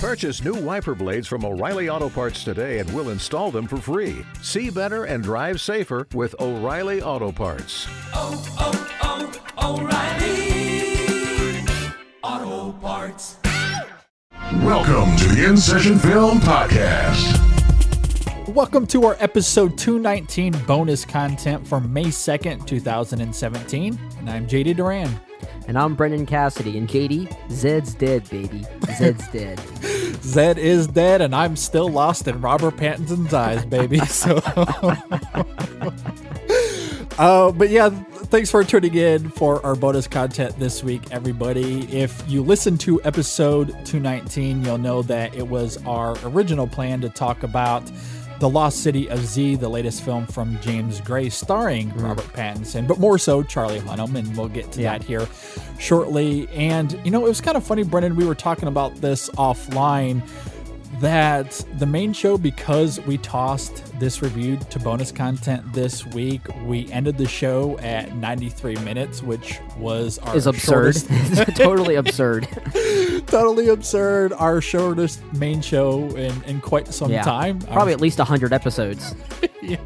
Purchase new wiper blades from O'Reilly Auto Parts today and we'll install them for free. See better and drive safer with O'Reilly Auto Parts. oh, oh, oh O'Reilly Auto Parts. Welcome to the In Session Film Podcast. Welcome to our episode 219 bonus content for May 2nd, 2017. And I'm JD Duran. And I'm Brendan Cassidy. And JD, Zed's dead, baby. Zed's dead. Zed is dead, and I'm still lost in Robert Pattinson's eyes, baby. So, uh, but yeah, thanks for tuning in for our bonus content this week, everybody. If you listen to episode 219, you'll know that it was our original plan to talk about the Lost City of Z, the latest film from James Gray, starring hmm. Robert Pattinson, but more so Charlie Hunnam, and we'll get to Yeah. that here shortly. And you know, it was kind of funny, Brendan. We were talking about this offline that the main show, because we tossed this review to bonus content this week, we ended the show at 93 minutes, which was our Is absurd. totally absurd. totally absurd. Our shortest main show in, in quite some Yeah. time. Probably Our- at least 100 episodes. yeah,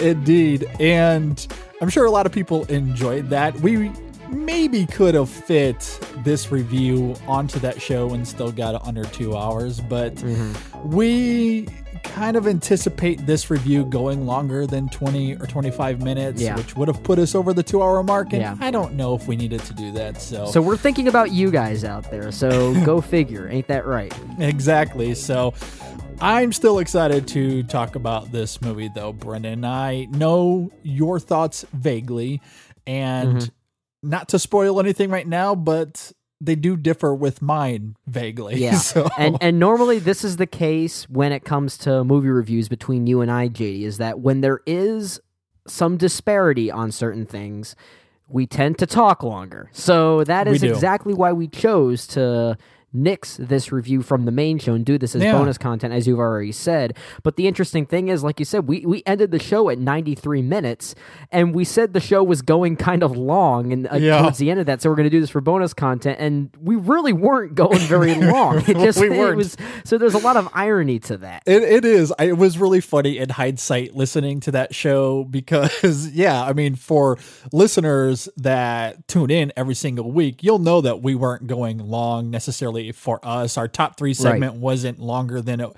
indeed. And I'm sure a lot of people enjoyed that. We maybe could have fit this review onto that show and still got it under two hours, but Mm-hmm. we kind of anticipate this review going longer than 20 or 25 minutes, Yeah. which would have put us over the two hour mark. And Yeah. I don't know if we needed to do that. So, So we're thinking about you guys out there. So go figure. Ain't that right? Exactly. So I'm still excited to talk about this movie, though, Brendan. I know your thoughts vaguely, and Mm-hmm. Not to spoil anything right now, but they do differ with mine vaguely. Yeah. so, And and normally this is the case when it comes to movie reviews between you and I, JD, is that when there is some disparity on certain things, we tend to talk longer. So that is exactly why we chose to nix this review from the main show and do this as Yeah. bonus content, as you've already said. But the interesting thing is, like you said, we, we ended the show at 93 minutes, and we said the show was going kind of long and uh, Yeah. towards the end of that, so we're going to do this for bonus content, and we really weren't going very long. It just We weren't. was so there's a lot of irony to that. It, it is. I- It was really funny in hindsight listening to that show because, yeah, I mean, for listeners that tune in every single week, you'll know that we weren't going long necessarily for us. Our top three segment wasn't longer than it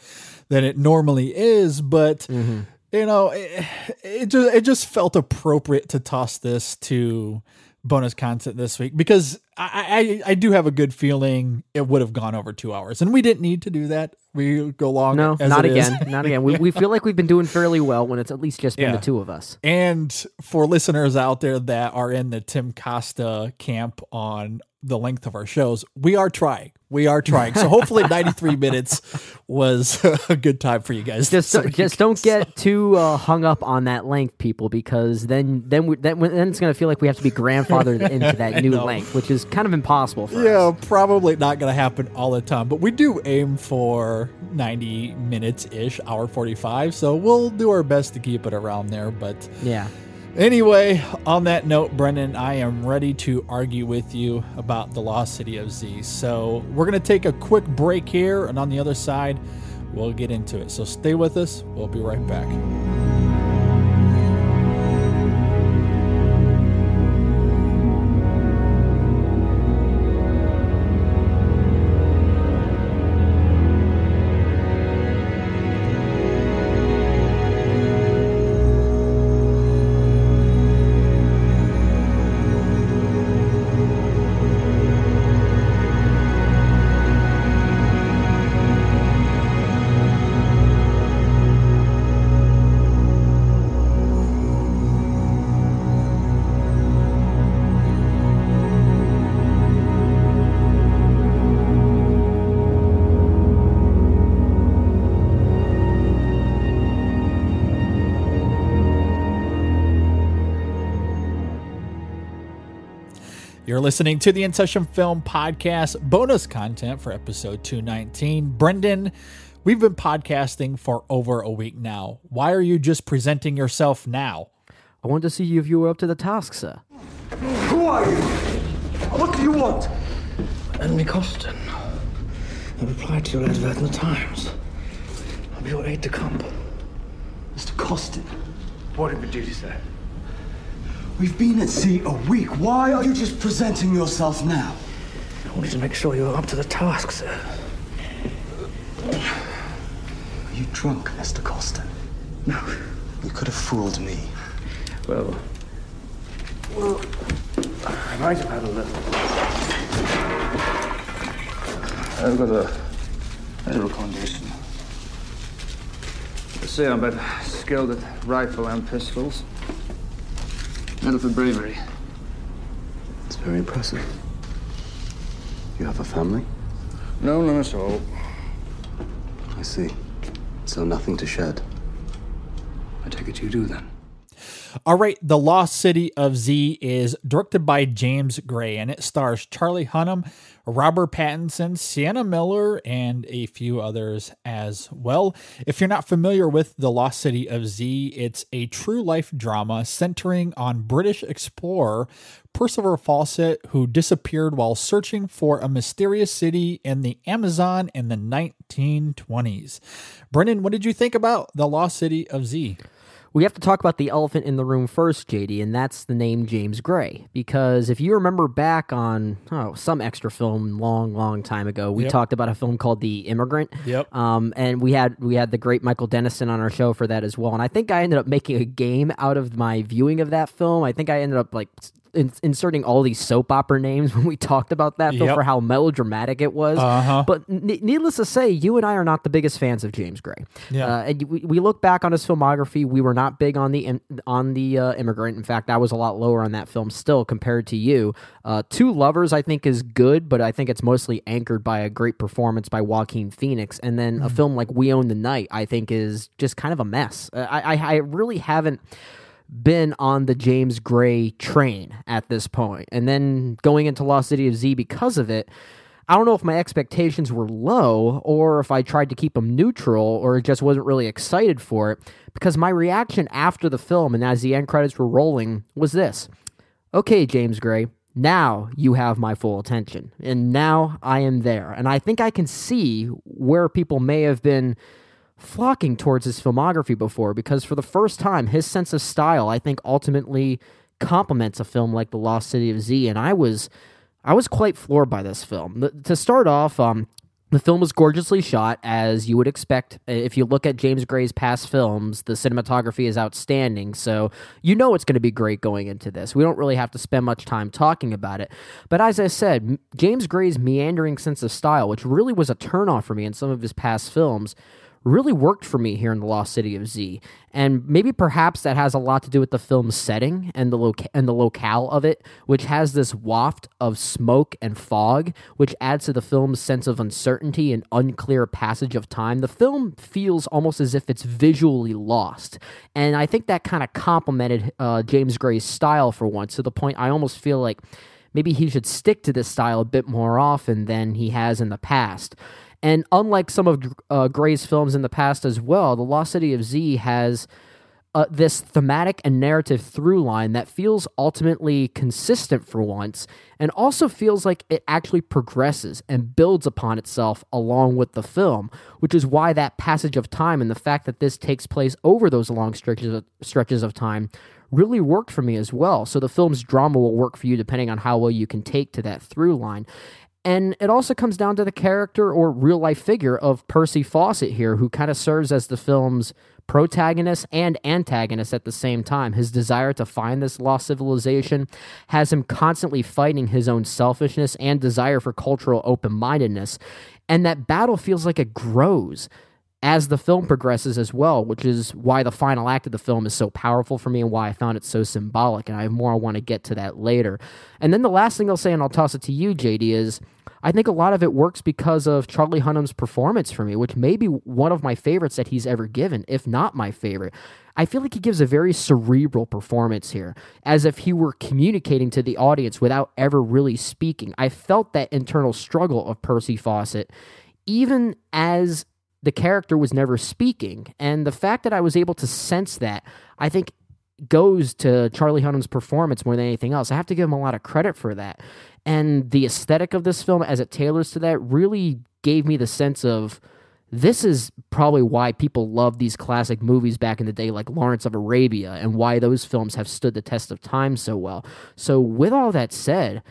than it normally is, but mm-hmm. you know, it, it just it just felt appropriate to toss this to bonus content this week because I, I I do have a good feeling it would have gone over two hours, and we didn't need to do that. We go long. No, as not it is. again, not again. We, we feel like we've been doing fairly well when it's at least just been Yeah. the two of us. And for listeners out there that are in the Tim Costa camp on the length of our shows, we are trying. We are trying. So hopefully 93 minutes was a good time for you guys. Just you just don't get too uh, hung up on that length, people, because then then we, then, then it's gonna feel like we have to be grandfathered into that new length, which is kind of impossible for Yeah, us. probably not going to happen all the time, but we do aim for 90 minutes ish, hour 45. So we'll do our best to keep it around there. But Yeah. Anyway, on that note, Brendan, I am ready to argue with you about the lost city of Z. So we're going to take a quick break here, and on the other side, we'll get into it. So stay with us. We'll be right back. You're listening to the In Session Film Podcast bonus content for episode 219. Brendan, we've been podcasting for over a week now. Why are you just presenting yourself now? I wanted to see if you were up to the task, sir. Who are you? What do you want? Henry Costin. I replied to your advert in the Times. I'll be your aide de camp. Mr. Costin, What did the duty say? We've been at sea a week. Why are you just presenting yourself now? I wanted to make sure you were up to the task, sir. Are you drunk, Mr. Costin? No. You could have fooled me. Well, well, I might have had a little. I've got a, a little recommendation. They say I'm better skilled at rifle and pistols. Medal for bravery. It's very impressive. You have a family? No, none at all. I see. So nothing to shed. I take it you do then. All right, The Lost City of Z is directed by James Gray and it stars Charlie Hunnam, Robert Pattinson, Sienna Miller, and a few others as well. If you're not familiar with The Lost City of Z, it's a true life drama centering on British explorer Percival Fawcett, who disappeared while searching for a mysterious city in the Amazon in the 1920s. Brennan, what did you think about The Lost City of Z? We have to talk about the elephant in the room first, JD, and that's the name James Gray. Because if you remember back on oh some extra film long, long time ago, we Yep. talked about a film called The Immigrant. Yep. Um, and we had we had the great Michael Dennison on our show for that as well. And I think I ended up making a game out of my viewing of that film. I think I ended up like in- inserting all these soap opera names when we talked about that film Yep. for how melodramatic it was. Uh-huh. But n- needless to say, you and I are not the biggest fans of James Gray. Yeah. Uh, and we, we look back on his filmography. We were not big on the on the uh, immigrant. In fact, I was a lot lower on that film still compared to you. Uh, Two Lovers, I think, is good, but I think it's mostly anchored by a great performance by Joaquin Phoenix. And then a film like We Own the Night, I think, is just kind of a mess. Uh, I, I, I really haven't been on the James Gray train at this point. And then going into Lost City of Z because of it, I don't know if my expectations were low or if I tried to keep them neutral or just wasn't really excited for it because my reaction after the film and as the end credits were rolling was this. Okay, James Gray, now you have my full attention. And now I am there. And I think I can see where people may have been flocking towards his filmography before because for the first time his sense of style I think ultimately complements a film like The Lost City of Z and I was I was quite floored by this film. The- to start off um the film was gorgeously shot, as you would expect. If you look at James Gray's past films, the cinematography is outstanding. So you know it's going to be great going into this. We don't really have to spend much time talking about it. But as I said, James Gray's meandering sense of style, which really was a turnoff for me in some of his past films, really worked for me here in the Lost City of Z. And maybe perhaps that has a lot to do with the film's setting and the loca- and the locale of it, which has this waft of smoke and fog, which adds to the film's sense of uncertainty and unclear passage of time. The film feels almost as if it's visually lost. And I think that kind of complemented uh, James Gray's style for once to the point I almost feel like maybe he should stick to this style a bit more often than he has in the past. And unlike some of uh, Gray's films in the past as well, The Lost City of Z has uh, this thematic and narrative through line that feels ultimately consistent for once and also feels like it actually progresses and builds upon itself along with the film, which is why that passage of time and the fact that this takes place over those long stretches of, stretches of time really worked for me as well. So the film's drama will work for you depending on how well you can take to that through line. And it also comes down to the character or real life figure of Percy Fawcett here, who kind of serves as the film's protagonist and antagonist at the same time. His desire to find this lost civilization has him constantly fighting his own selfishness and desire for cultural open mindedness. And that battle feels like it grows as the film progresses as well, which is why the final act of the film is so powerful for me and why I found it so symbolic. And I have more I want to get to that later. And then the last thing I'll say, and I'll toss it to you, JD, is I think a lot of it works because of Charlie Hunnam's performance for me, which may be one of my favorites that he's ever given, if not my favorite. I feel like he gives a very cerebral performance here, as if he were communicating to the audience without ever really speaking. I felt that internal struggle of Percy Fawcett, even as the character was never speaking. And the fact that I was able to sense that, I think goes to Charlie Hunnam's performance more than anything else. I have to give him a lot of credit for that. And the aesthetic of this film, as it tailors to that, really gave me the sense of this is probably why people love these classic movies back in the day, like Lawrence of Arabia, and why those films have stood the test of time so well. So, with all that said,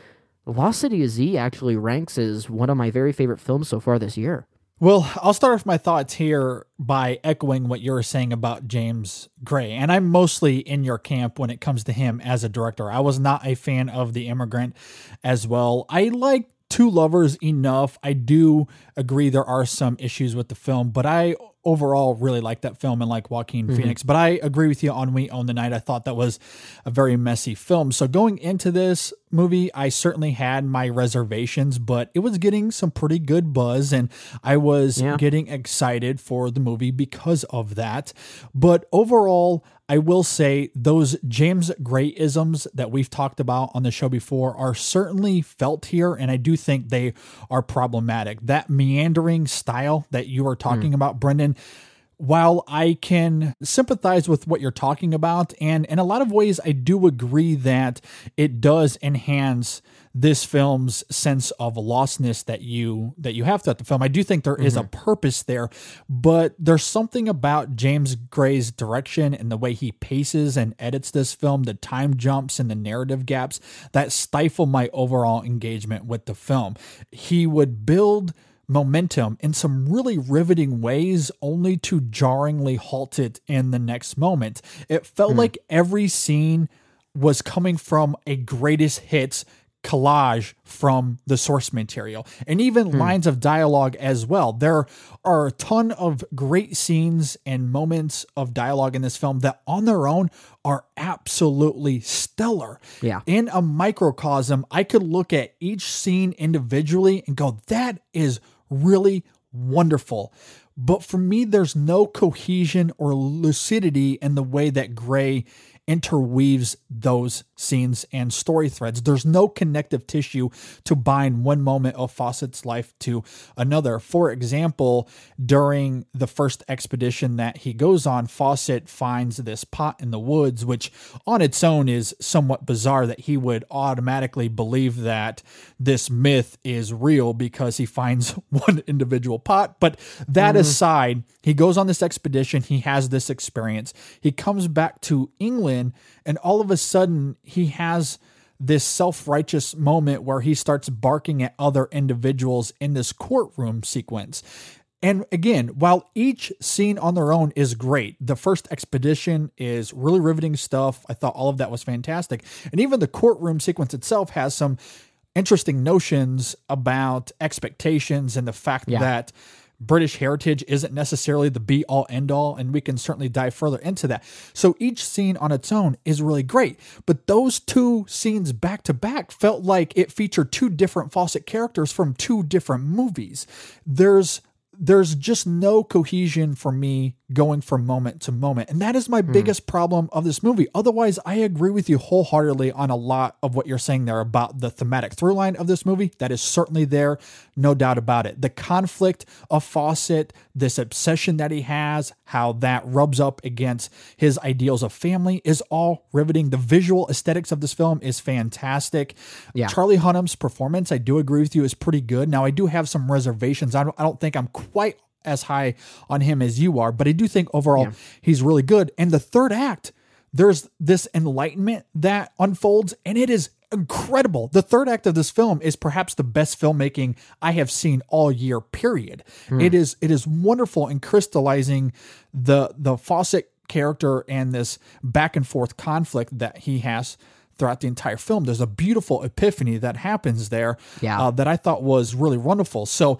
Lost City of Z actually ranks as one of my very favorite films so far this year. Well, I'll start off my thoughts here by echoing what you're saying about James Gray. And I'm mostly in your camp when it comes to him as a director. I was not a fan of The Immigrant as well. I like Two Lovers enough. I do agree there are some issues with the film, but I overall really like that film and like Joaquin Mm-hmm. Phoenix. But I agree with you on We Own the Night. I thought that was a very messy film. So going into this movie, I certainly had my reservations, but it was getting some pretty good buzz and I was Yeah. getting excited for the movie because of that. But overall, I will say those James Gray isms that we've talked about on the show before are certainly felt here, and I do think they are problematic. That meandering style that you are hmm. talking about, Brendan, while I can sympathize with what you're talking about, and in a lot of ways, I do agree that it does enhance this film's sense of lostness that you that you have throughout the film. I do think there is a mm-hmm. purpose there, but there's something about James Gray's direction and the way he paces and edits this film, the time jumps and the narrative gaps that stifle my overall engagement with the film. He would build momentum in some really riveting ways, only to jarringly halt it in the next moment. It felt hmm. like every scene was coming from a greatest hits collage from the source material and even hmm. lines of dialogue as well. There are a ton of great scenes and moments of dialogue in this film that on their own are absolutely stellar. Yeah. In a microcosm, I could look at each scene individually and go, that is really wonderful. But for me, there's no cohesion or lucidity in the way that Gray interweaves those scenes and story threads. There's no connective tissue to bind one moment of Fawcett's life to another. For example, during the first expedition that he goes on, Fawcett finds this pot in the woods, which on its own is somewhat bizarre that he would automatically believe that this myth is real because he finds one individual pot. But that mm-hmm. aside, he goes on this expedition, he has this experience, he comes back to England, and all of a sudden, he has this self-righteous moment where he starts barking at other individuals in this courtroom sequence. And again, while each scene on their own is great, the first expedition is really riveting stuff. I thought all of that was fantastic. And even the courtroom sequence itself has some interesting notions about expectations and the fact Yeah. that British heritage isn't necessarily the be all end all, and we can certainly dive further into that. So each scene on its own is really great, but those two scenes back to back felt like it featured two different Fawcett characters from two different movies. There's there's just no cohesion for me going from moment to moment. And that is my hmm. biggest problem of this movie. Otherwise, I agree with you wholeheartedly on a lot of what you're saying there about the thematic through line of this movie. That is certainly there, no doubt about it. The conflict of Fawcett, this obsession that he has, how that rubs up against his ideals of family is all riveting. The visual aesthetics of this film is fantastic. Yeah. Charlie Hunnam's performance, I do agree with you, is pretty good. Now, I do have some reservations. I don't, I don't think I'm quite as high on him as you are, but I do think overall he's really good. And the third act, there's this enlightenment that unfolds, and it is incredible. The third act of this film is perhaps the best filmmaking I have seen all year. Period. It is it is wonderful in crystallizing the the Fawcett character and this back and forth conflict that he has throughout the entire film. There's a beautiful epiphany that happens there Yeah. uh, that I thought was really wonderful. So,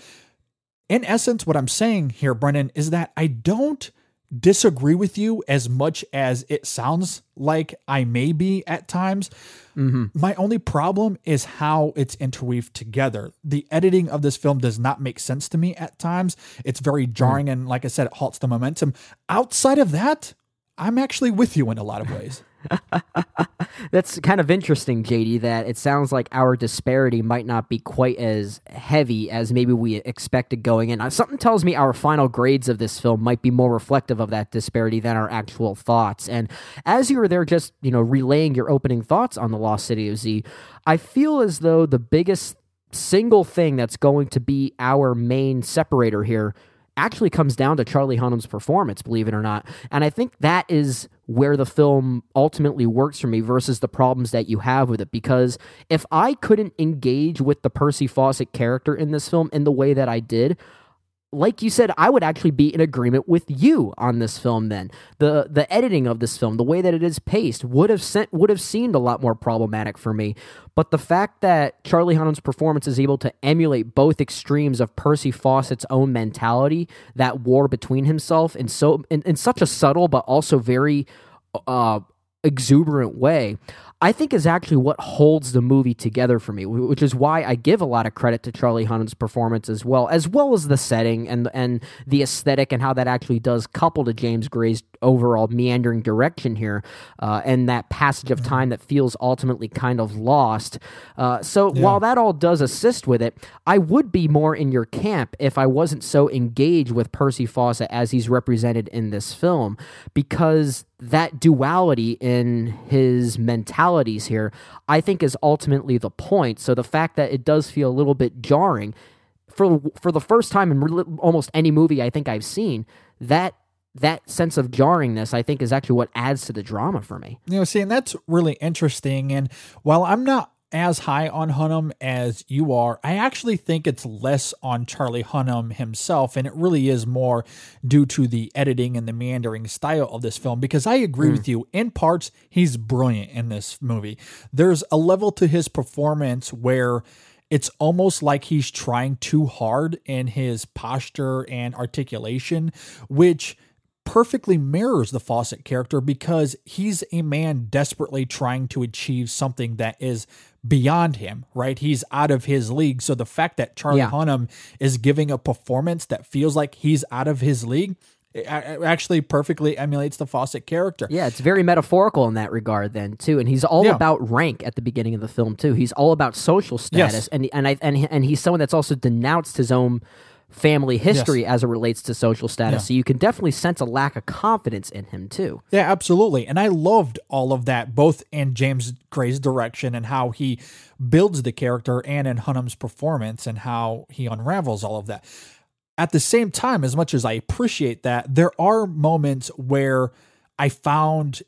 in essence, what I'm saying here, Brennan, is that I don't disagree with you as much as it sounds like I may be at times. Mm-hmm. My only problem is how it's interweaved together. The editing of this film does not make sense to me at times. It's very mm. jarring, and like I said, it halts the momentum. Outside of that, I'm actually with you in a lot of ways. That's kind of interesting, JD, that it sounds like our disparity might not be quite as heavy as maybe we expected going in. Uh, Something tells me our final grades of this film might be more reflective of that disparity than our actual thoughts. And as you were there just, you know, relaying your opening thoughts on the Lost City of Z, I feel as though the biggest single thing that's going to be our main separator here actually comes down to Charlie Hunnam's performance, believe it or not. And I think that is where the film ultimately works for me versus the problems that you have with it. Because if I couldn't engage with the Percy Fawcett character in this film in the way that I did, like you said, I would actually be in agreement with you on this film. Then the the editing of this film, the way that it is paced, would have sent would have seemed a lot more problematic for me. But the fact that Charlie Hunnam's performance is able to emulate both extremes of Percy Fawcett's own mentality, that war between himself, in so in, in such a subtle but also very uh, exuberant way, I think is actually what holds the movie together for me, which is why I give a lot of credit to Charlie Hunnam's performance as well, as well as the setting and and the aesthetic and how that actually does couple to James Gray's overall meandering direction here, uh, and that passage of time that feels ultimately kind of lost. Uh, so while that all does assist with it, I would be more in your camp if I wasn't so engaged with Percy Fawcett as he's represented in this film, because that duality in his mentalities here, I think, is ultimately the point. So the fact that it does feel a little bit jarring for for the first time in almost any movie I think I've seen, that that sense of jarringness I think is actually what adds to the drama for me. You know, see, and that's really interesting. And while I'm not as high on Hunnam as you are, I actually think it's less on Charlie Hunnam himself, and it really is more due to the editing and the meandering style of this film. Because I agree hmm. with you, in parts, he's brilliant in this movie. There's a level to his performance where it's almost like he's trying too hard in his posture and articulation, which perfectly mirrors the Fawcett character because he's a man desperately trying to achieve something that is beyond him, right? He's out of his league. So the fact that Charlie Yeah. Hunnam is giving a performance that feels like he's out of his league actually perfectly emulates the Fawcett character. Yeah, it's very metaphorical in that regard then too, and he's all Yeah. about rank at the beginning of the film too. He's all about social status, Yes. and and I and and he's someone that's also denounced his own family history as it relates to social status. Yeah. So you can definitely sense a lack of confidence in him too. Yeah, absolutely. And I loved all of that, both in James Gray's direction and how he builds the character, and in Hunnam's performance and how he unravels all of that. At the same time, as much as I appreciate that, there are moments where I found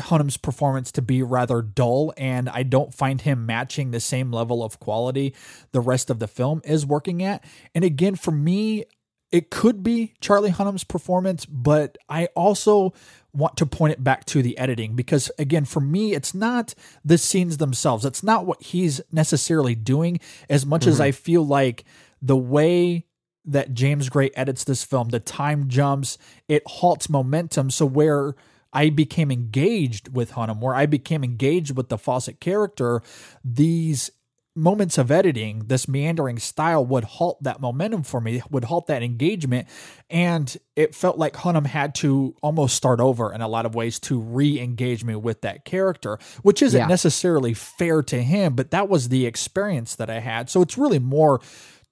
Hunnam's performance to be rather dull, and I don't find him matching the same level of quality the rest of the film is working at. And again, for me, it could be Charlie Hunnam's performance, but I also want to point it back to the editing because, again, for me, it's not the scenes themselves. It's not what he's necessarily doing as much as mm-hmm. I feel like the way that James Gray edits this film, the time jumps, it halts momentum. So where I became engaged with Hunnam, where I became engaged with the Fawcett character, these moments of editing, this meandering style would halt that momentum for me, would halt that engagement. And it felt like Hunnam had to almost start over in a lot of ways to re engage me with that character, which isn't Yeah. necessarily fair to him, but that was the experience that I had. So it's really more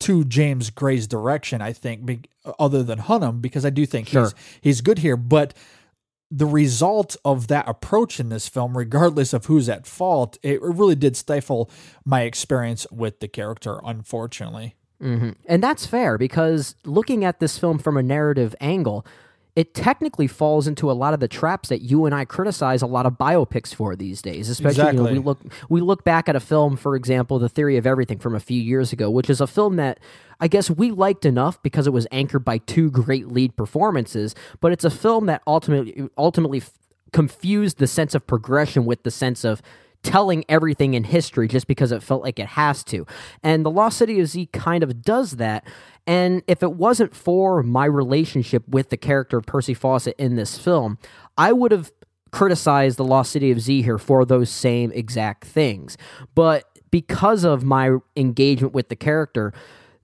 to James Gray's direction, I think, be- other than Hunnam, because I do think Sure. he's he's good here. But the result of that approach in this film, regardless of who's at fault, it really did stifle my experience with the character, unfortunately. hmm And that's fair because looking at this film from a narrative angle, it technically falls into a lot of the traps that you and I criticize a lot of biopics for these days. Especially, you know, we look we look back at a film, for example, The Theory of Everything from a few years ago, which is a film that I guess we liked enough because it was anchored by two great lead performances, but it's a film that ultimately ultimately f- confused the sense of progression with the sense of telling everything in history just because it felt like it has to. And The Lost City of Z kind of does that. And if it wasn't for my relationship with the character of Percy Fawcett in this film, I would have criticized The Lost City of Z here for those same exact things. But because of my engagement with the character,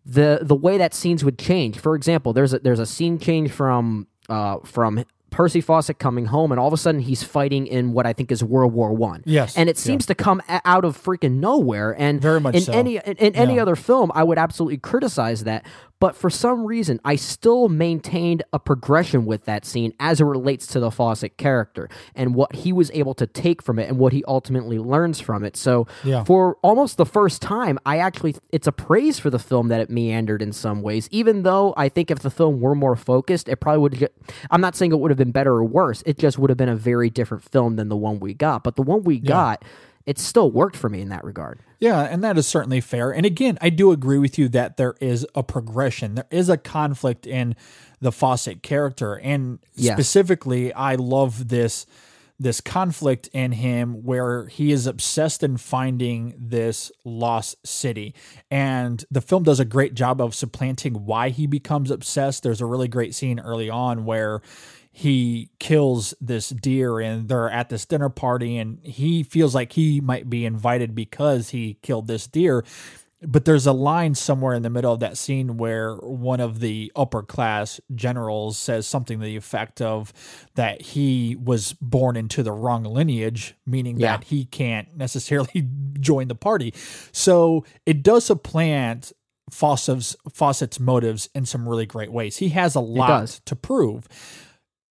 the the way that scenes would change. For example, there's a there's a scene change from uh from Percy Fawcett coming home, and all of a sudden he's fighting in what I think is World War One. Yes, and it yeah. seems to come a- out of freaking nowhere. And Very much in so. any in, in any other film, I would absolutely criticize that. But for some reason, I still maintained a progression with that scene as it relates to the Fawcett character and what he was able to take from it and what he ultimately learns from it. So Yeah. for almost the first time, I actually it's a praise for the film that it meandered in some ways. Even though I think if the film were more focused, it probably would. Have. I'm not saying it would have been better or worse. It just would have been a very different film than the one we got. But the one we got, it still worked for me in that regard. Yeah, and that is certainly fair. And again, I do agree with you that there is a progression. There is a conflict in the Fawcett character, and specifically, I love this this conflict in him where he is obsessed in finding this lost city. And the film does a great job of supplanting why he becomes obsessed. There's a really great scene early on where he kills this deer and they're at this dinner party and he feels like he might be invited because he killed this deer but there's a line somewhere in the middle of that scene where one of the upper class generals says something to the effect of that he was born into the wrong lineage meaning Yeah. that he can't necessarily join the party so it does supplant Fawcett's, Fawcett's motives in some really great ways. He has a lot to prove.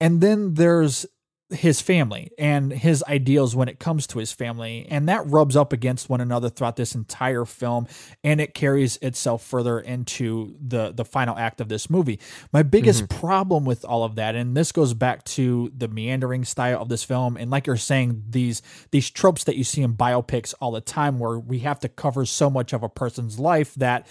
And then there's his family and his ideals when it comes to his family. And that rubs up against one another throughout this entire film. And it carries itself further into the, the final act of this movie. My biggest mm-hmm. problem with all of that, and this goes back to the meandering style of this film, and like you're saying, these these tropes that you see in biopics all the time where we have to cover so much of a person's life that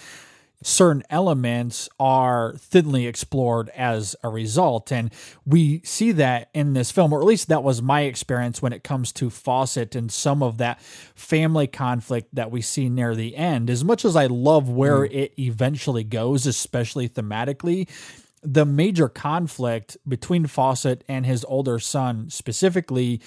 certain elements are thinly explored as a result. And we see that in this film, or at least that was my experience when it comes to Fawcett and some of that family conflict that we see near the end. As much as I love where mm. it eventually goes, especially thematically, the major conflict between Fawcett and his older son specifically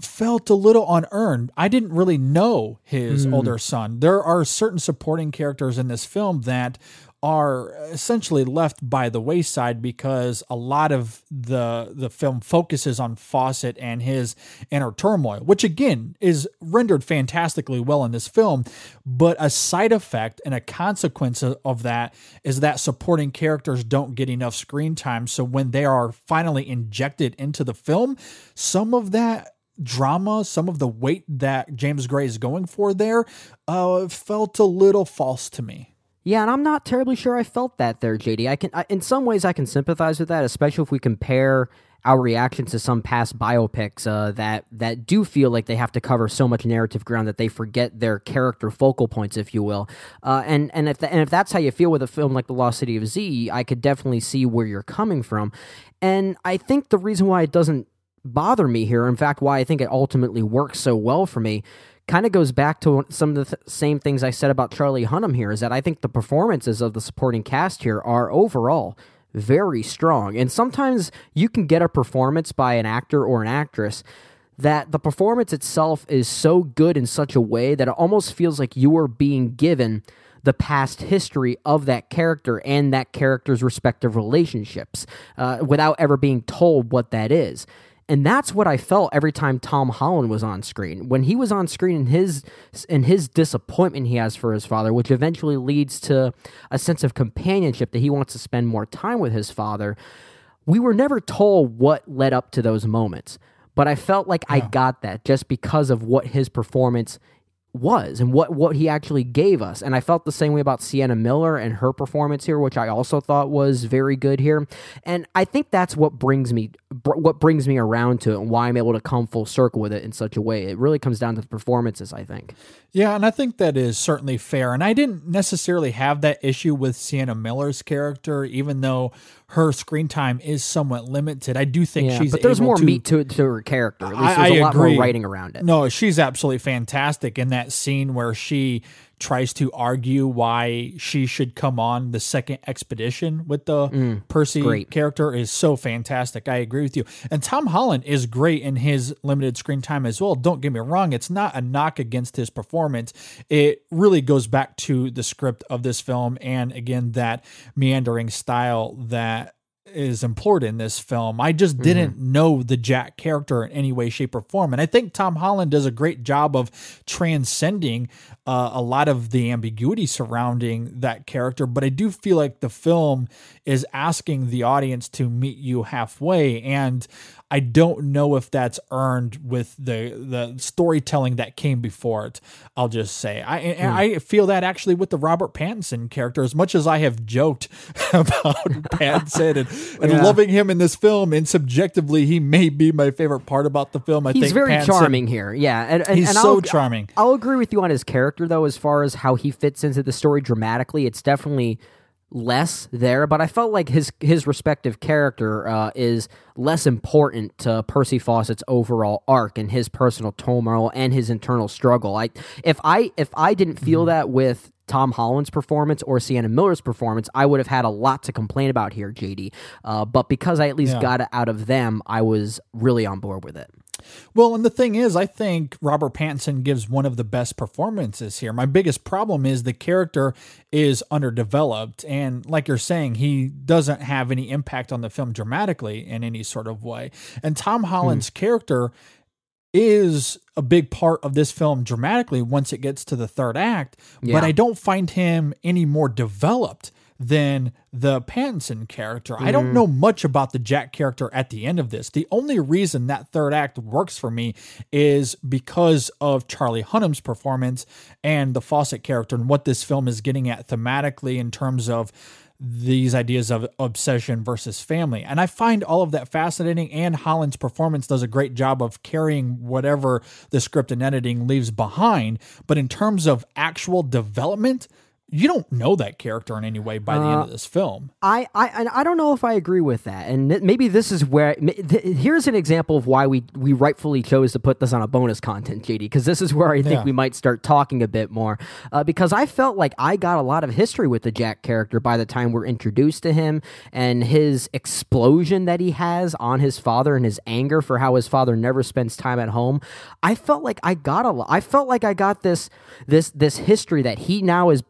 felt a little unearned. I didn't really know his hmm. older son. There are certain supporting characters in this film that are essentially left by the wayside because a lot of the the film focuses on Fawcett and his inner turmoil, which again is rendered fantastically well in this film. But a side effect and a consequence of- of that is that supporting characters don't get enough screen time. So when they are finally injected into the film, some of that drama, some of the weight that James Gray is going for there, uh, felt a little false to me. Yeah, and I'm not terribly sure I felt that there, JD. I can, I, in some ways, I can sympathize with that, especially if we compare our reactions to some past biopics uh, that that do feel like they have to cover so much narrative ground that they forget their character focal points, if you will. Uh, and and if tha- and if that's how you feel with a film like The Lost City of Z, I could definitely see where you're coming from. And I think the reason why it doesn't bother me here, in fact, why I think it ultimately works so well for me, kind of goes back to some of the th- same things I said about Charlie Hunnam here is that I think the performances of the supporting cast here are overall very strong. And sometimes you can get a performance by an actor or an actress that the performance itself is so good in such a way that it almost feels like you are being given the past history of that character and that character's respective relationships uh, without ever being told what that is. And that's what I felt every time Tom Holland was on screen. When he was on screen in his in his disappointment he has for his father, which eventually leads to a sense of companionship that he wants to spend more time with his father, we were never told what led up to those moments. But I felt like I got that just because of what his performance was and what what he actually gave us. And I felt the same way about Sienna Miller and her performance here, which I also thought was very good here. And I think that's what brings me what brings me around to it and why I'm able to come full circle with it in such a way. It really comes down to the performances, I think. Yeah, and I think that is certainly fair. And I didn't necessarily have that issue with Sienna Miller's character, even though her screen time is somewhat limited. I do think Yeah, she's but there's more to, meat to to her character. At least I- there's a I lot agree. more writing around it. No, she's absolutely fantastic in that scene where she tries to argue why she should come on the second expedition with the Percy Mm, great. character is so fantastic. I agree with you. And Tom Holland is great in his limited screen time as well. Don't get me wrong, it's not a knock against his performance. It really goes back to the script of this film and again that meandering style that is implored in this film. I just didn't know the Jack character in any way, shape, or form. And I think Tom Holland does a great job of transcending uh, a lot of the ambiguity surrounding that character. But I do feel like the film is asking the audience to meet you halfway. And I don't know if that's earned with the the storytelling that came before it. I'll just say I and I feel that actually with the Robert Pattinson character. As much as I have joked about Pattinson and, and Yeah. loving him in this film, and subjectively he may be my favorite part about the film. I He's think very Pattinson- charming here. Yeah, and, and He's and so I'll, charming. I'll agree with you on his character though, as far as how he fits into the story dramatically. It's definitely less there, but I felt like his his respective character uh, is less important to Percy Fawcett's overall arc and his personal turmoil and his internal struggle. I if I if I didn't feel Mm-hmm. that with Tom Holland's performance or Sienna Miller's performance, I would have had a lot to complain about here, JD. Uh, but because I at least Yeah. got it out of them, I was really on board with it. Well, and the thing is, I think Robert Pattinson gives one of the best performances here. My biggest problem is the character is underdeveloped. And like you're saying, he doesn't have any impact on the film dramatically in any sort of way. And Tom hmm. Holland's character is a big part of this film dramatically once it gets to the third act, Yeah. but I don't find him any more developed than the Pattinson character. I don't mm. know much about the Jack character at the end of this. The only reason that third act works for me is because of Charlie Hunnam's performance and the Fawcett character and what this film is getting at thematically in terms of these ideas of obsession versus family. And I find all of that fascinating. And Holland's performance does a great job of carrying whatever the script and editing leaves behind. But in terms of actual development, you don't know that character in any way by the end of this film. I, I I don't know if I agree with that, and th- maybe this is where th- here's an example of why we we rightfully chose to put this on a bonus content, JD, because this is where I think Yeah. we might start talking a bit more, uh, because I felt like I got a lot of history with the Jack character by the time we're introduced to him and his explosion that he has on his father and his anger for how his father never spends time at home. I felt like I got a lot. I felt like I got this this this history that he now is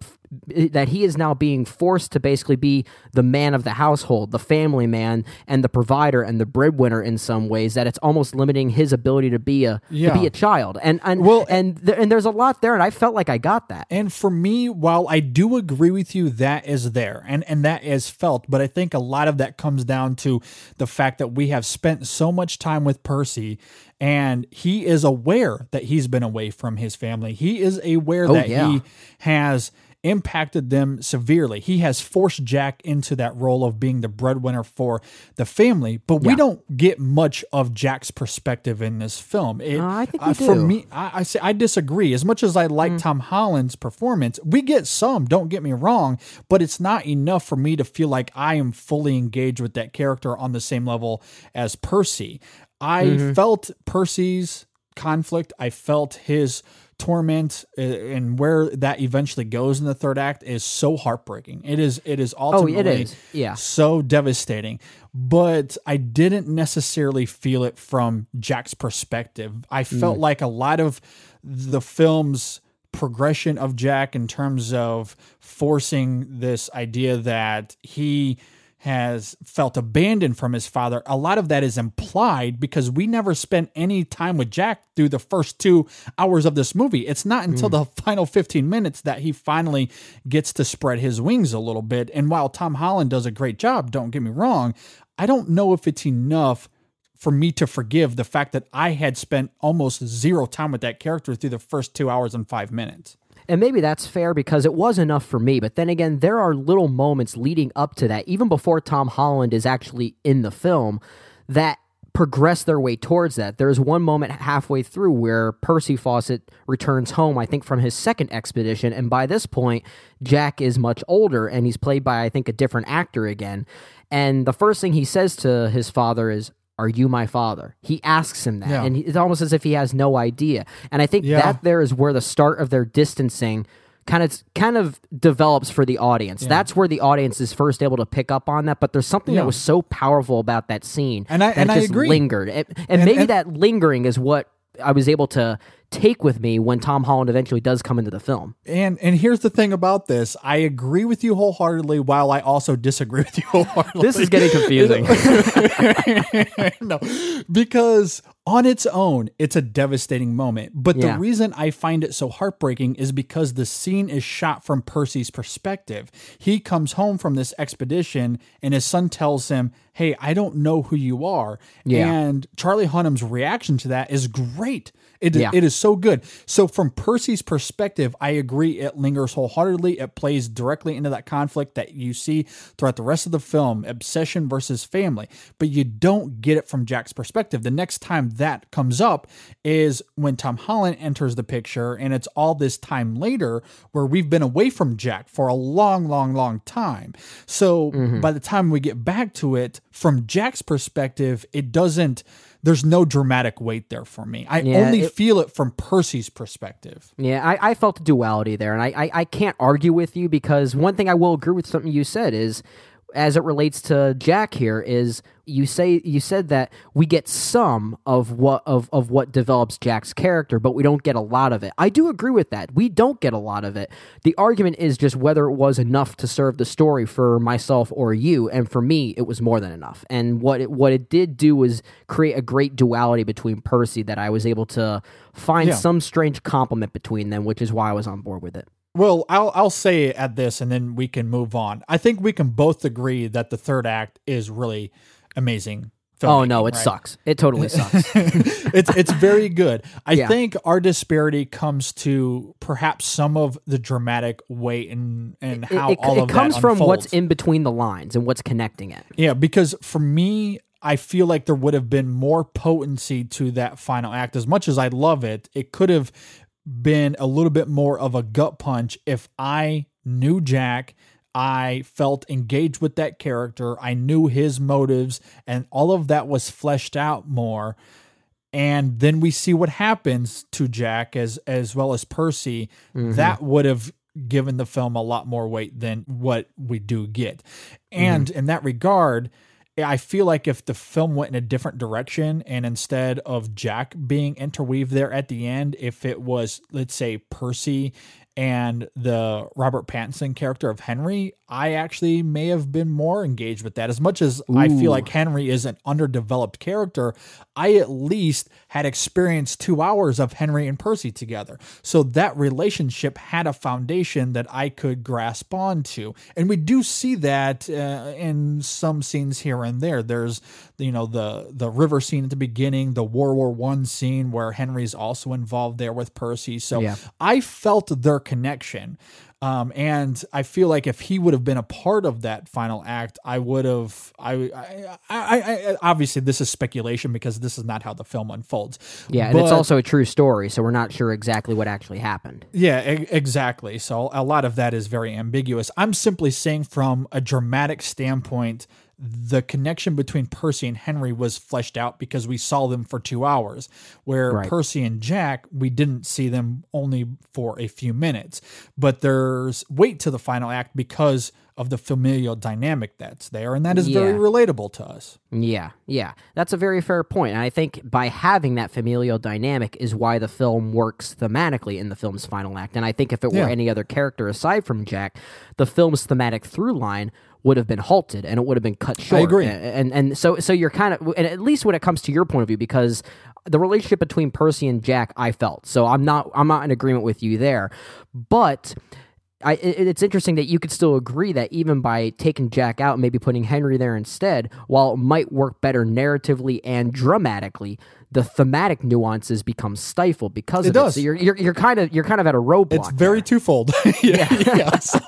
that he is now being forced to basically be the man of the household, the family man, and the provider and the breadwinner in some ways. That it's almost limiting his ability to be a to be a child. And and Well- and th- and there's a lot there, and I felt like I got that. And for me, while I do agree with you, that is there and, and that is felt, but I think a lot of that comes down to the fact that we have spent so much time with Percy and he is aware that he's been away from his family. He is aware oh, that yeah. he has impacted them severely. He has forced Jack into that role of being the breadwinner for the family, but we don't get much of Jack's perspective in this film. It, Uh, I think we for. Mm. me, I, I say I disagree. As much as I like Tom Holland's performance, we get some. Don't get me wrong, but it's not enough for me to feel like I am fully engaged with that character on the same level as Percy. I Mm-hmm. felt Percy's conflict. I felt his torment uh, and where that eventually goes in the third act is so heartbreaking. It is. It is ultimately Oh, is. Yeah. so devastating. But I didn't necessarily feel it from Jack's perspective. I Mm. felt like a lot of the film's progression of Jack in terms of forcing this idea that he has felt abandoned from his father. A lot of that is implied because we never spent any time with Jack through the first two hours of this movie. It's not until hmm. the final 15 minutes that he finally gets to spread his wings a little bit. And while Tom Holland does a great job, don't get me wrong, I don't know if it's enough for me to forgive the fact that I had spent almost zero time with that character through the first two hours and five minutes. And maybe that's fair because it was enough for me. But then again, there are little moments leading up to that, even before Tom Holland is actually in the film, that progress their way towards that. There's one moment halfway through where Percy Fawcett returns home, I think, from his second expedition. And by this point, Jack is much older and he's played by, I think, a different actor again. And the first thing he says to his father is, are you my father? He asks him that, Yeah. and it's almost as if he has no idea. And I think Yeah. that there is where the start of their distancing kind of kind of develops for the audience. That's where the audience is first able to pick up on that. But there's something Yeah. that was so powerful about that scene, And I- that and I just agree. lingered. It- and, And- maybe and- that lingering is what I was able to take with me when Tom Holland eventually does come into the film. And and here's the thing about this. I agree with you wholeheartedly while I also disagree with you wholeheartedly. This is getting confusing. no, because on its own, it's a devastating moment. But Yeah. the reason I find it so heartbreaking is because the scene is shot from Percy's perspective. He comes home from this expedition and his son tells him, Hey, I don't know who you are. Yeah. And Charlie Hunnam's reaction to that is great. It, Yeah. it is so good. So, from Percy's perspective, I agree it lingers wholeheartedly. It plays directly into that conflict that you see throughout the rest of the film obsession versus family. But you don't get it from Jack's perspective. The next time that comes up is when Tom Holland enters the picture, and it's all this time later where we've been away from Jack for a long, long, long time. So, mm-hmm. by the time we get back to it, from Jack's perspective, it doesn't. There's no dramatic weight there for me. I Yeah, only it- feel it from Percy's perspective. Yeah, I, I felt the duality there, and I, I, I can't argue with you because one thing I will agree with something you said is, as it relates to Jack here, is you say you said that we get some of what of, of what develops Jack's character, but we don't get a lot of it. I do agree with that. We don't get a lot of it. The argument is just whether it was enough to serve the story for myself or you, and for me, it was more than enough. And what it, what it did do was create a great duality between Percy that I was able to find Yeah. some strange complement between them, which is why I was on board with it. Well, I'll I'll say at this, and then we can move on. I think we can both agree that the third act is really amazing. Oh no, it right? sucks. It totally sucks. it's it's very good. I Yeah. think our disparity comes to perhaps some of the dramatic weight and and It, how it- all it of comes that from what's in between the lines and what's connecting it. Yeah, because for me, I feel like there would have been more potency to that final act. As much as I love it, it could have been a little bit more of a gut punch if I knew Jack. I felt engaged with that character. I knew his motives, and all of that was fleshed out more. And then we see what happens to Jack as as well as Percy. Mm-hmm. That would have given the film a lot more weight than what we do get. And mm-hmm. in that regard, I feel like if the film went in a different direction and instead of Jack being interweaved there at the end, if it was, let's say, Percy and the Robert Pattinson character of Henry, I actually may have been more engaged with that. As much as I feel like Henry is an underdeveloped character, I at least had experienced two hours of Henry and Percy together. So that relationship had a foundation that I could grasp onto. And we do see that uh, in some scenes here and there. There's, you know, the the river scene at the beginning, the World War One scene where Henry's also involved there with Percy. So Yeah. I felt their connection. Um, and I feel like if he would have been a part of that final act, I would have. I, I, I, I obviously this is speculation because this is not how the film unfolds. Yeah, and it's also a true story, so we're not sure exactly what actually happened. yeah, e- exactly. So a lot of that is very ambiguous. I'm simply saying from a dramatic standpoint, the connection between Percy and Henry was fleshed out because we saw them for two hours, where Right. Percy and Jack, we didn't see them only for a few minutes. But there's weight to the final act because of the familial dynamic that's there, and that is very relatable to us. Yeah, yeah. That's a very fair point. And I think by having that familial dynamic is why the film works thematically in the film's final act. And I think if it were Yeah. any other character aside from Jack, the film's thematic through line would have been halted and it would have been cut short. I agree. And and so so you're kind of and at least when it comes to your point of view because the relationship between Percy and Jack I felt. So I'm not I'm not in agreement with you there. But I, it- it's interesting that you could still agree that even by taking Jack out and maybe putting Henry there instead, while it might work better narratively and dramatically, the thematic nuances become stifled because It of does. it. So you're, you're you're kind of you're kind of at a roadblock. It's very there. twofold. yeah, yeah. So,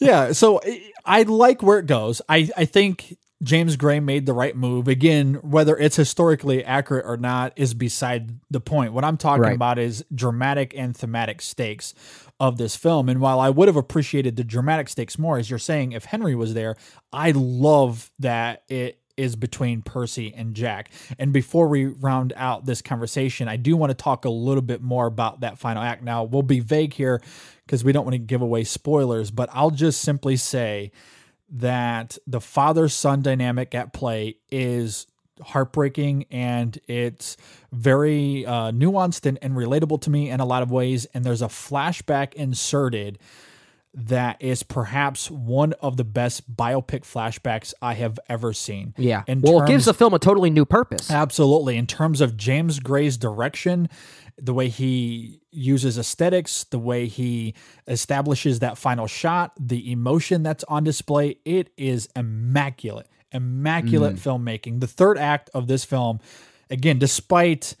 yeah. So I- I like where it goes. I I think James Gray made the right move. Again, whether it's historically accurate or not is beside the point. What I'm talking Right. about is dramatic and thematic stakes of this film. And while I would have appreciated the dramatic stakes more, as you're saying, if Henry was there, I love that it is between Percy and Jack. And before we round out this conversation, I do want to talk a little bit more about that final act. Now, we'll be vague here because we don't want to give away spoilers, but I'll just simply say that the father son dynamic at play is heartbreaking and it's very uh, nuanced and, and relatable to me in a lot of ways. And there's a flashback inserted that is perhaps one of the best biopic flashbacks I have ever seen. Yeah. In well, it gives the film a totally new purpose. Absolutely. In terms of James Gray's direction, the way he uses aesthetics, the way he establishes that final shot, the emotion that's on display, it is immaculate. Immaculate mm. filmmaking. The third act of this film, again, despite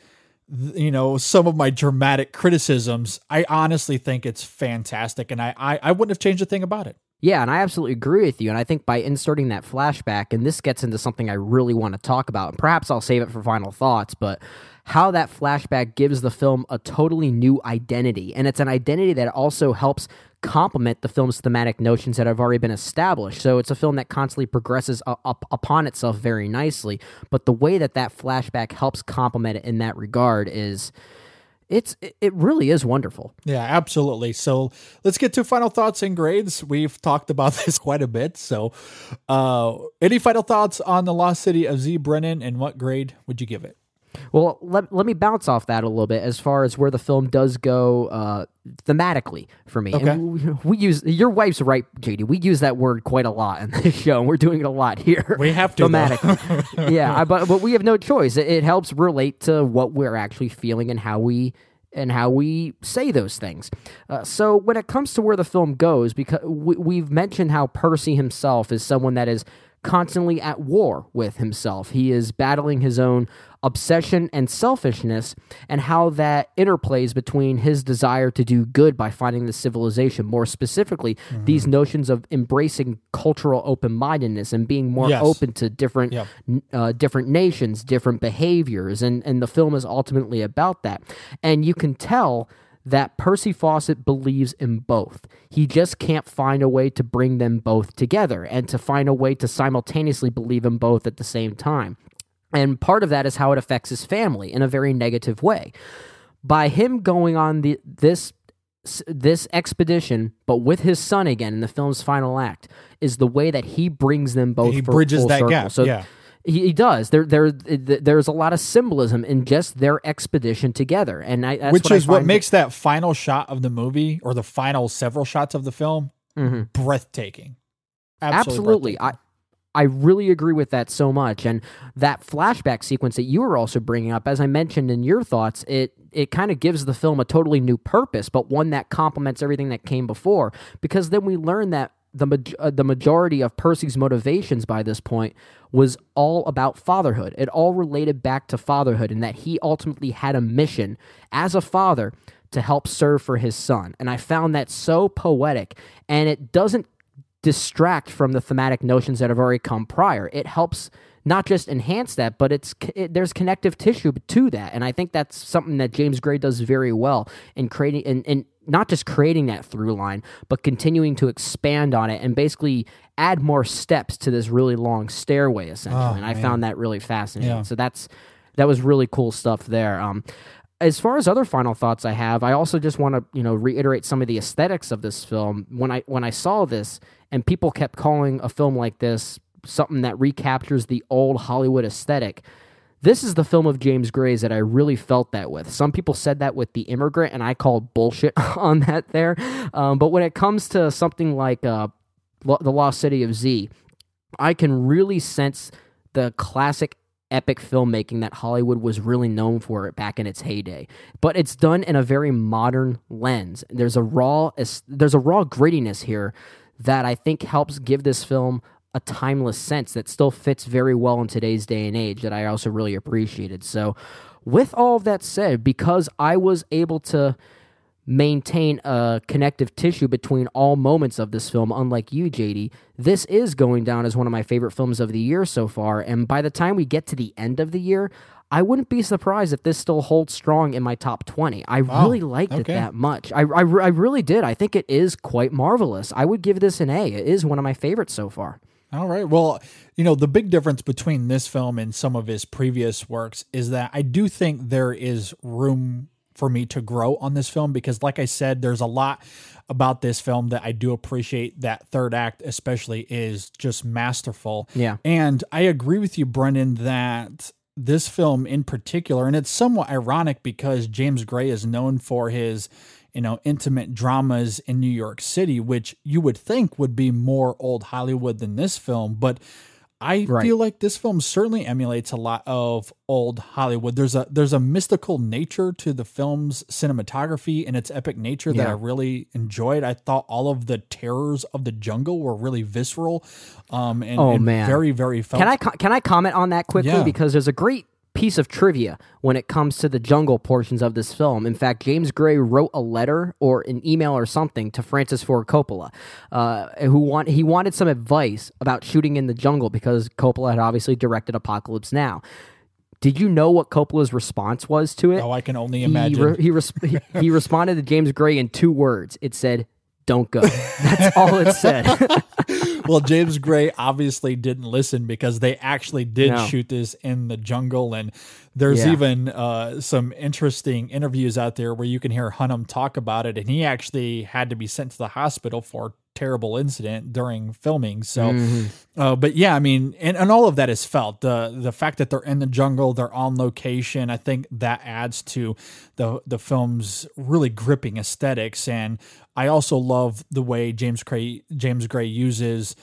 you know some of my dramatic criticisms, I honestly think it's fantastic, and I I, I wouldn't have changed a thing about it. Yeah, and I absolutely agree with you. And I think by inserting that flashback, and this gets into something I really want to talk about, and perhaps I'll save it for final thoughts, but how that flashback gives the film a totally new identity. And it's an identity that also helps complement the film's thematic notions that have already been established. So it's a film that constantly progresses up upon itself very nicely. But the way that that flashback helps complement it in that regard is. It's it- really is wonderful. Yeah, absolutely. So let's get to final thoughts and grades. We've talked about this quite a bit. So, uh, any final thoughts on the Lost City of Z Brendan, and what grade would you give it? Well, let, let me bounce off that a little bit as far as where the film does go uh, thematically for me. Okay. And we, we use your wife's right, JD. We use that word quite a lot in this show, and we're doing it a lot here. We have to, thematically. yeah, I, but but we have no choice. It, it helps relate to what we're actually feeling and how we and how we say those things. Uh, so when it comes to where the film goes, because we, we've mentioned how Percy himself is someone that is constantly at war with himself. He is battling his own obsession and selfishness, and how that interplays between his desire to do good by finding the civilization. More specifically, these notions of embracing cultural open mindedness and being more Yes. open to different Yep. uh, different nations, different behaviors, and and the film is ultimately about that. And you can tell that Percy Fawcett believes in both. He just can't find a way to bring them both together and to find a way to simultaneously believe in both at the same time. And part of that is how it affects his family in a very negative way. By him going on the this this expedition, but with his son again in the film's final act, is the way that he brings them both. He for bridges that circle. gap, So yeah. he, he does. There, there, there's a lot of symbolism in just their expedition together, and I, that's Which what I is what makes that final shot of the movie, or the final several shots of the film, mm-hmm. breathtaking. absolutely. breathtaking. I, I really agree with that so much, and that flashback sequence that you were also bringing up, as I mentioned in your thoughts, it it kind of gives the film a totally new purpose, but one that complements everything that came before. Because then we learn that the maj- uh, the majority of Percy's motivations by this point was all about fatherhood. It all related back to fatherhood, and that he ultimately had a mission as a father to help serve for his son. And I found that so poetic, and it doesn't distract from the thematic notions that have already come prior. It helps not just enhance that, but it's it, there's connective tissue to that, and I think that's something that James Gray does very well in creating and, and not just creating that through line, but continuing to expand on it and basically add more steps to this really long stairway, essentially. and I found that really fascinating. Yeah. So that's that was really cool stuff there. Um, as far as other final thoughts I have, I also just want to you know reiterate some of the aesthetics of this film. When I when I saw this, and people kept calling a film like this something that recaptures the old Hollywood aesthetic. This is the film of James Gray's that I really felt that with. Some people said that with The Immigrant, and I called bullshit on that there. Um, but when it comes to something like uh, Lo- The Lost City of Z, I can really sense the classic epic filmmaking that Hollywood was really known for back in its heyday. But it's done in a very modern lens. There's a raw there's a raw grittiness here that I think helps give this film a timeless sense that still fits very well in today's day and age that I also really appreciated. So with all of that said, because I was able to maintain a connective tissue between all moments of this film, unlike you, JD. This is going down as one of my favorite films of the year so far, and by the time we get to the end of the year, I wouldn't be surprised if this still holds strong in my top 20. I really liked it that much. I, I, I really did. I think it is quite marvelous. I would give this an A. It is one of my favorites so far. All right. Well, you know, the big difference between this film and some of his previous works is that I do think there is room for me to grow on this film because, like I said, there's a lot about this film that I do appreciate. That third act, especially, is just masterful. Yeah. And I agree with you, Brendan, that this film in particular, and it's somewhat ironic because James Gray is known for his, you know, intimate dramas in New York City, which you would think would be more old Hollywood than this film, but I Right. feel like this film certainly emulates a lot of old Hollywood. There's a there's a mystical nature to the film's cinematography and its epic nature that I really enjoyed. I thought all of the terrors of the jungle were really visceral, um, and, Oh, and man. very very felt. Can I co- can I comment on that quickly Yeah. because there's a great piece of trivia when it comes to the jungle portions of this film. In fact, James Gray wrote a letter or an email or something to Francis Ford Coppola, uh, who want he wanted some advice about shooting in the jungle because Coppola had obviously directed Apocalypse Now. Did you know what Coppola's response was to it? Oh, I can only he, imagine. re- he, res- he, he responded to James Gray in two words. It said, "Don't go." That's all it said. well, James Gray obviously didn't listen because they actually did No. shoot this in the jungle, and there's Yeah. even uh, some interesting interviews out there where you can hear Hunnam talk about it, and he actually had to be sent to the hospital for terrible incident during filming. So, Mm-hmm. uh, but yeah, I mean, and, and all of that is felt. the The fact that they're in the jungle, they're on location, I think that adds to the the film's really gripping aesthetics. And I also love the way James Gray James Gray uses.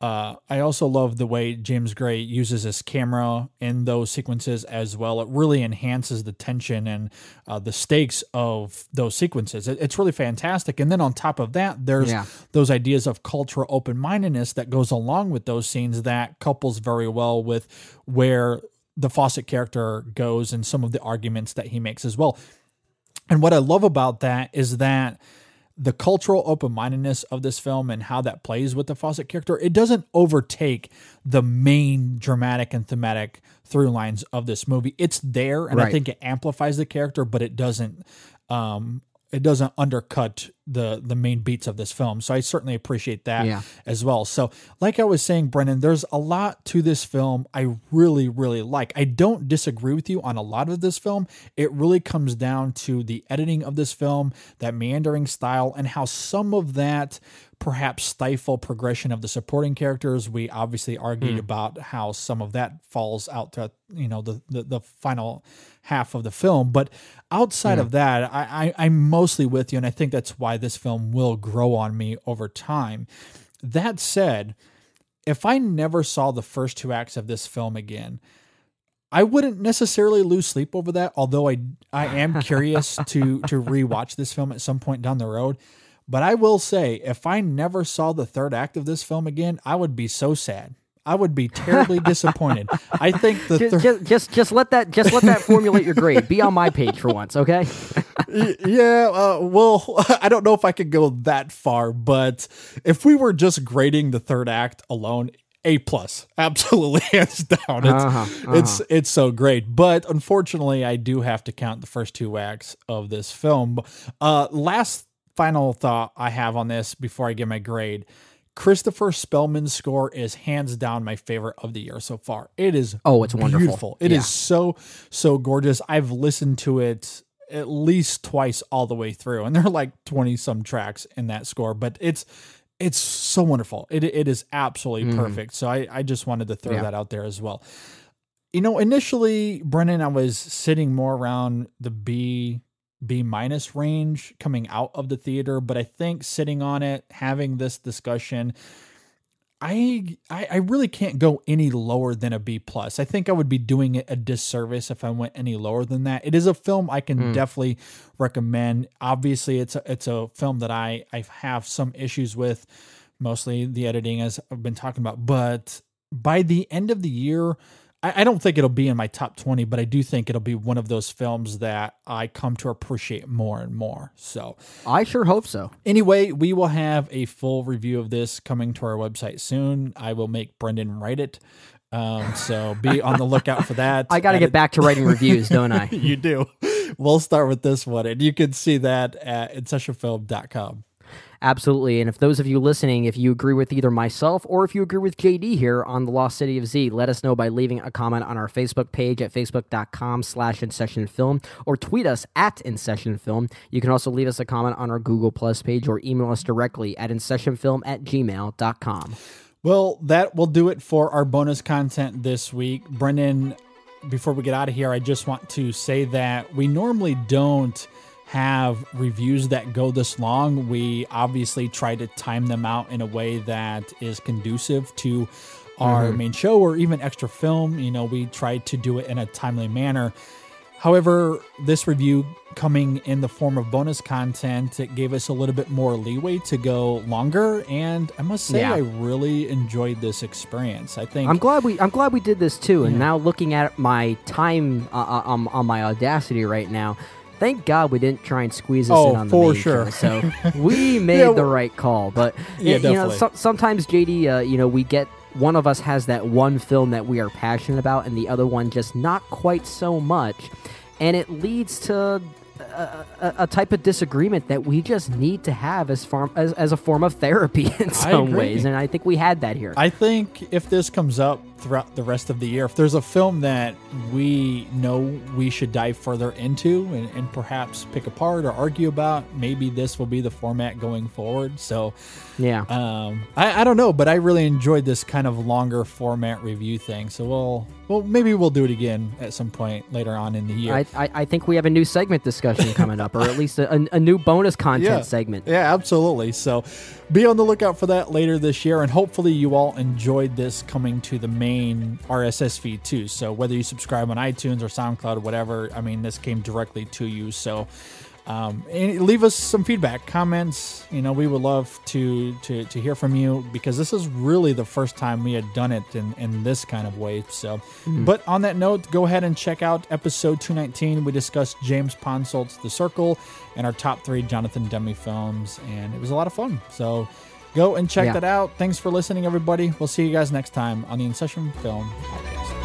Uh, I also love the way James Gray uses his camera in those sequences as well. It really enhances the tension and uh, the stakes of those sequences. It- it's really fantastic. And then on top of that, there's Yeah. those ideas of cultural open mindedness that goes along with those scenes that couples very well with where the Fawcett character goes and some of the arguments that he makes as well. And what I love about that is that the cultural open mindedness of this film and how that plays with the Fawcett character, it doesn't overtake the main dramatic and thematic through lines of this movie. It's there, and I think it amplifies the character, but it doesn't. Um, it doesn't undercut the the main beats of this film. So I certainly appreciate that Yeah. as well. So, like I was saying, Brendan, there's a lot to this film I really, really like. I don't disagree with you on a lot of this film. It really comes down to the editing of this film, that meandering style, and how some of that perhaps stifle progression of the supporting characters. We obviously argued hmm. about how some of that falls out to you know the the, the final half of the film. But outside of that, I, I I'm mostly with you, and I think that's why this film will grow on me over time. That said, if I never saw the first two acts of this film again, I wouldn't necessarily lose sleep over that. Although I I am curious to to rewatch this film at some point down the road. But I will say, if I never saw the third act of this film again, I would be so sad. I would be terribly disappointed. I think the just, third. just, just just let that just let that formulate your grade. Be on my page for once, okay? yeah, uh, well, I don't know if I could go that far, but if we were just grading the third act alone, a plus, absolutely hands down. It's Uh-huh, it's it's so great, but unfortunately, I do have to count the first two acts of this film. Uh, last final thought I have on this before I give my grade. Christopher Spelman's score is hands down my favorite of the year so far. It is Oh, it's wonderful. beautiful. It is Yeah. so so gorgeous. I've listened to it at least twice all the way through, and there are like twenty some tracks in that score, but it's it's so wonderful. It it is absolutely mm-hmm. perfect. So I I just wanted to throw. Yeah. that out there as well. You know, initially, Brendan, I was sitting more around the B B minus range coming out of the theater, but I think sitting on it, having this discussion, I, I I really can't go any lower than a B plus. I think I would be doing it a disservice if I went any lower than that. It is a film I can hmm. definitely recommend. Obviously, it's a it's a film that I I have some issues with, mostly the editing as I've been talking about. But by the end of the year, I, I don't think it'll be in my top twenty, but I do think it'll be one of those films that I come to appreciate more and more. So I sure hope so. Anyway, we will have a full review of this coming to our website soon. I will make Brendan write it. Um, so be on the lookout for that. I got to get back to writing reviews, don't I? you do. We'll start with this one, and you can see that at insessionfilm.com. Absolutely. And if those of you listening, if you agree with either myself or if you agree with JD here on the Lost City of Z, let us know by leaving a comment on our Facebook page at facebook.com slash in session film or tweet us at in session film. You can also leave us a comment on our Google Plus page or email us directly at in session film at gmail.com. Well, that will do it for our bonus content this week. Brendan, before we get out of here, I just want to say that we normally don't have reviews that go this long. We obviously try to time them out in a way that is conducive to our main show or even extra film. You know, we try to do it in a timely manner. However, this review coming in the form of bonus content, it gave us a little bit more leeway to go longer. And I must say, Yeah. I really enjoyed this experience. I think I'm glad we I'm glad we did this too. And now looking at my time uh, uh, um, on my Audacity right now, thank God we didn't try and squeeze this Oh, in on the for main sure. So we made Yeah, the right call. But Yeah, y- you know, so, sometimes JD, uh, you know, we get one of us has that one film that we are passionate about, and the other one just not quite so much, and it leads to. A, a, a type of disagreement that we just need to have as form as, as a form of therapy in some ways, and I think we had that here. I think if this comes up throughout the rest of the year, if there's a film that we know we should dive further into and, and perhaps pick apart or argue about, maybe this will be the format going forward. So, yeah, um, I, I don't know, but I really enjoyed this kind of longer format review thing. So we'll, well, maybe we'll do it again at some point later on in the year. I, I, I think we have a new segment discussion coming up, or at least a, a, new bonus content segment. Yeah, absolutely. So be on the lookout for that later this year. And hopefully, you all enjoyed this coming to the main RSS feed too. So whether you subscribe on iTunes or SoundCloud or whatever, I mean, this came directly to you. So. Um, and leave us some feedback, comments. You know, we would love to to to hear from you because this is really the first time we had done it in in this kind of way. So, but on that note, go ahead and check out episode 219. We discussed James Ponsoldt's The Circle and our top three Jonathan Demme films, and it was a lot of fun. So, go and check Yeah. that out. Thanks for listening, everybody. We'll see you guys next time on the In Session Film Podcast.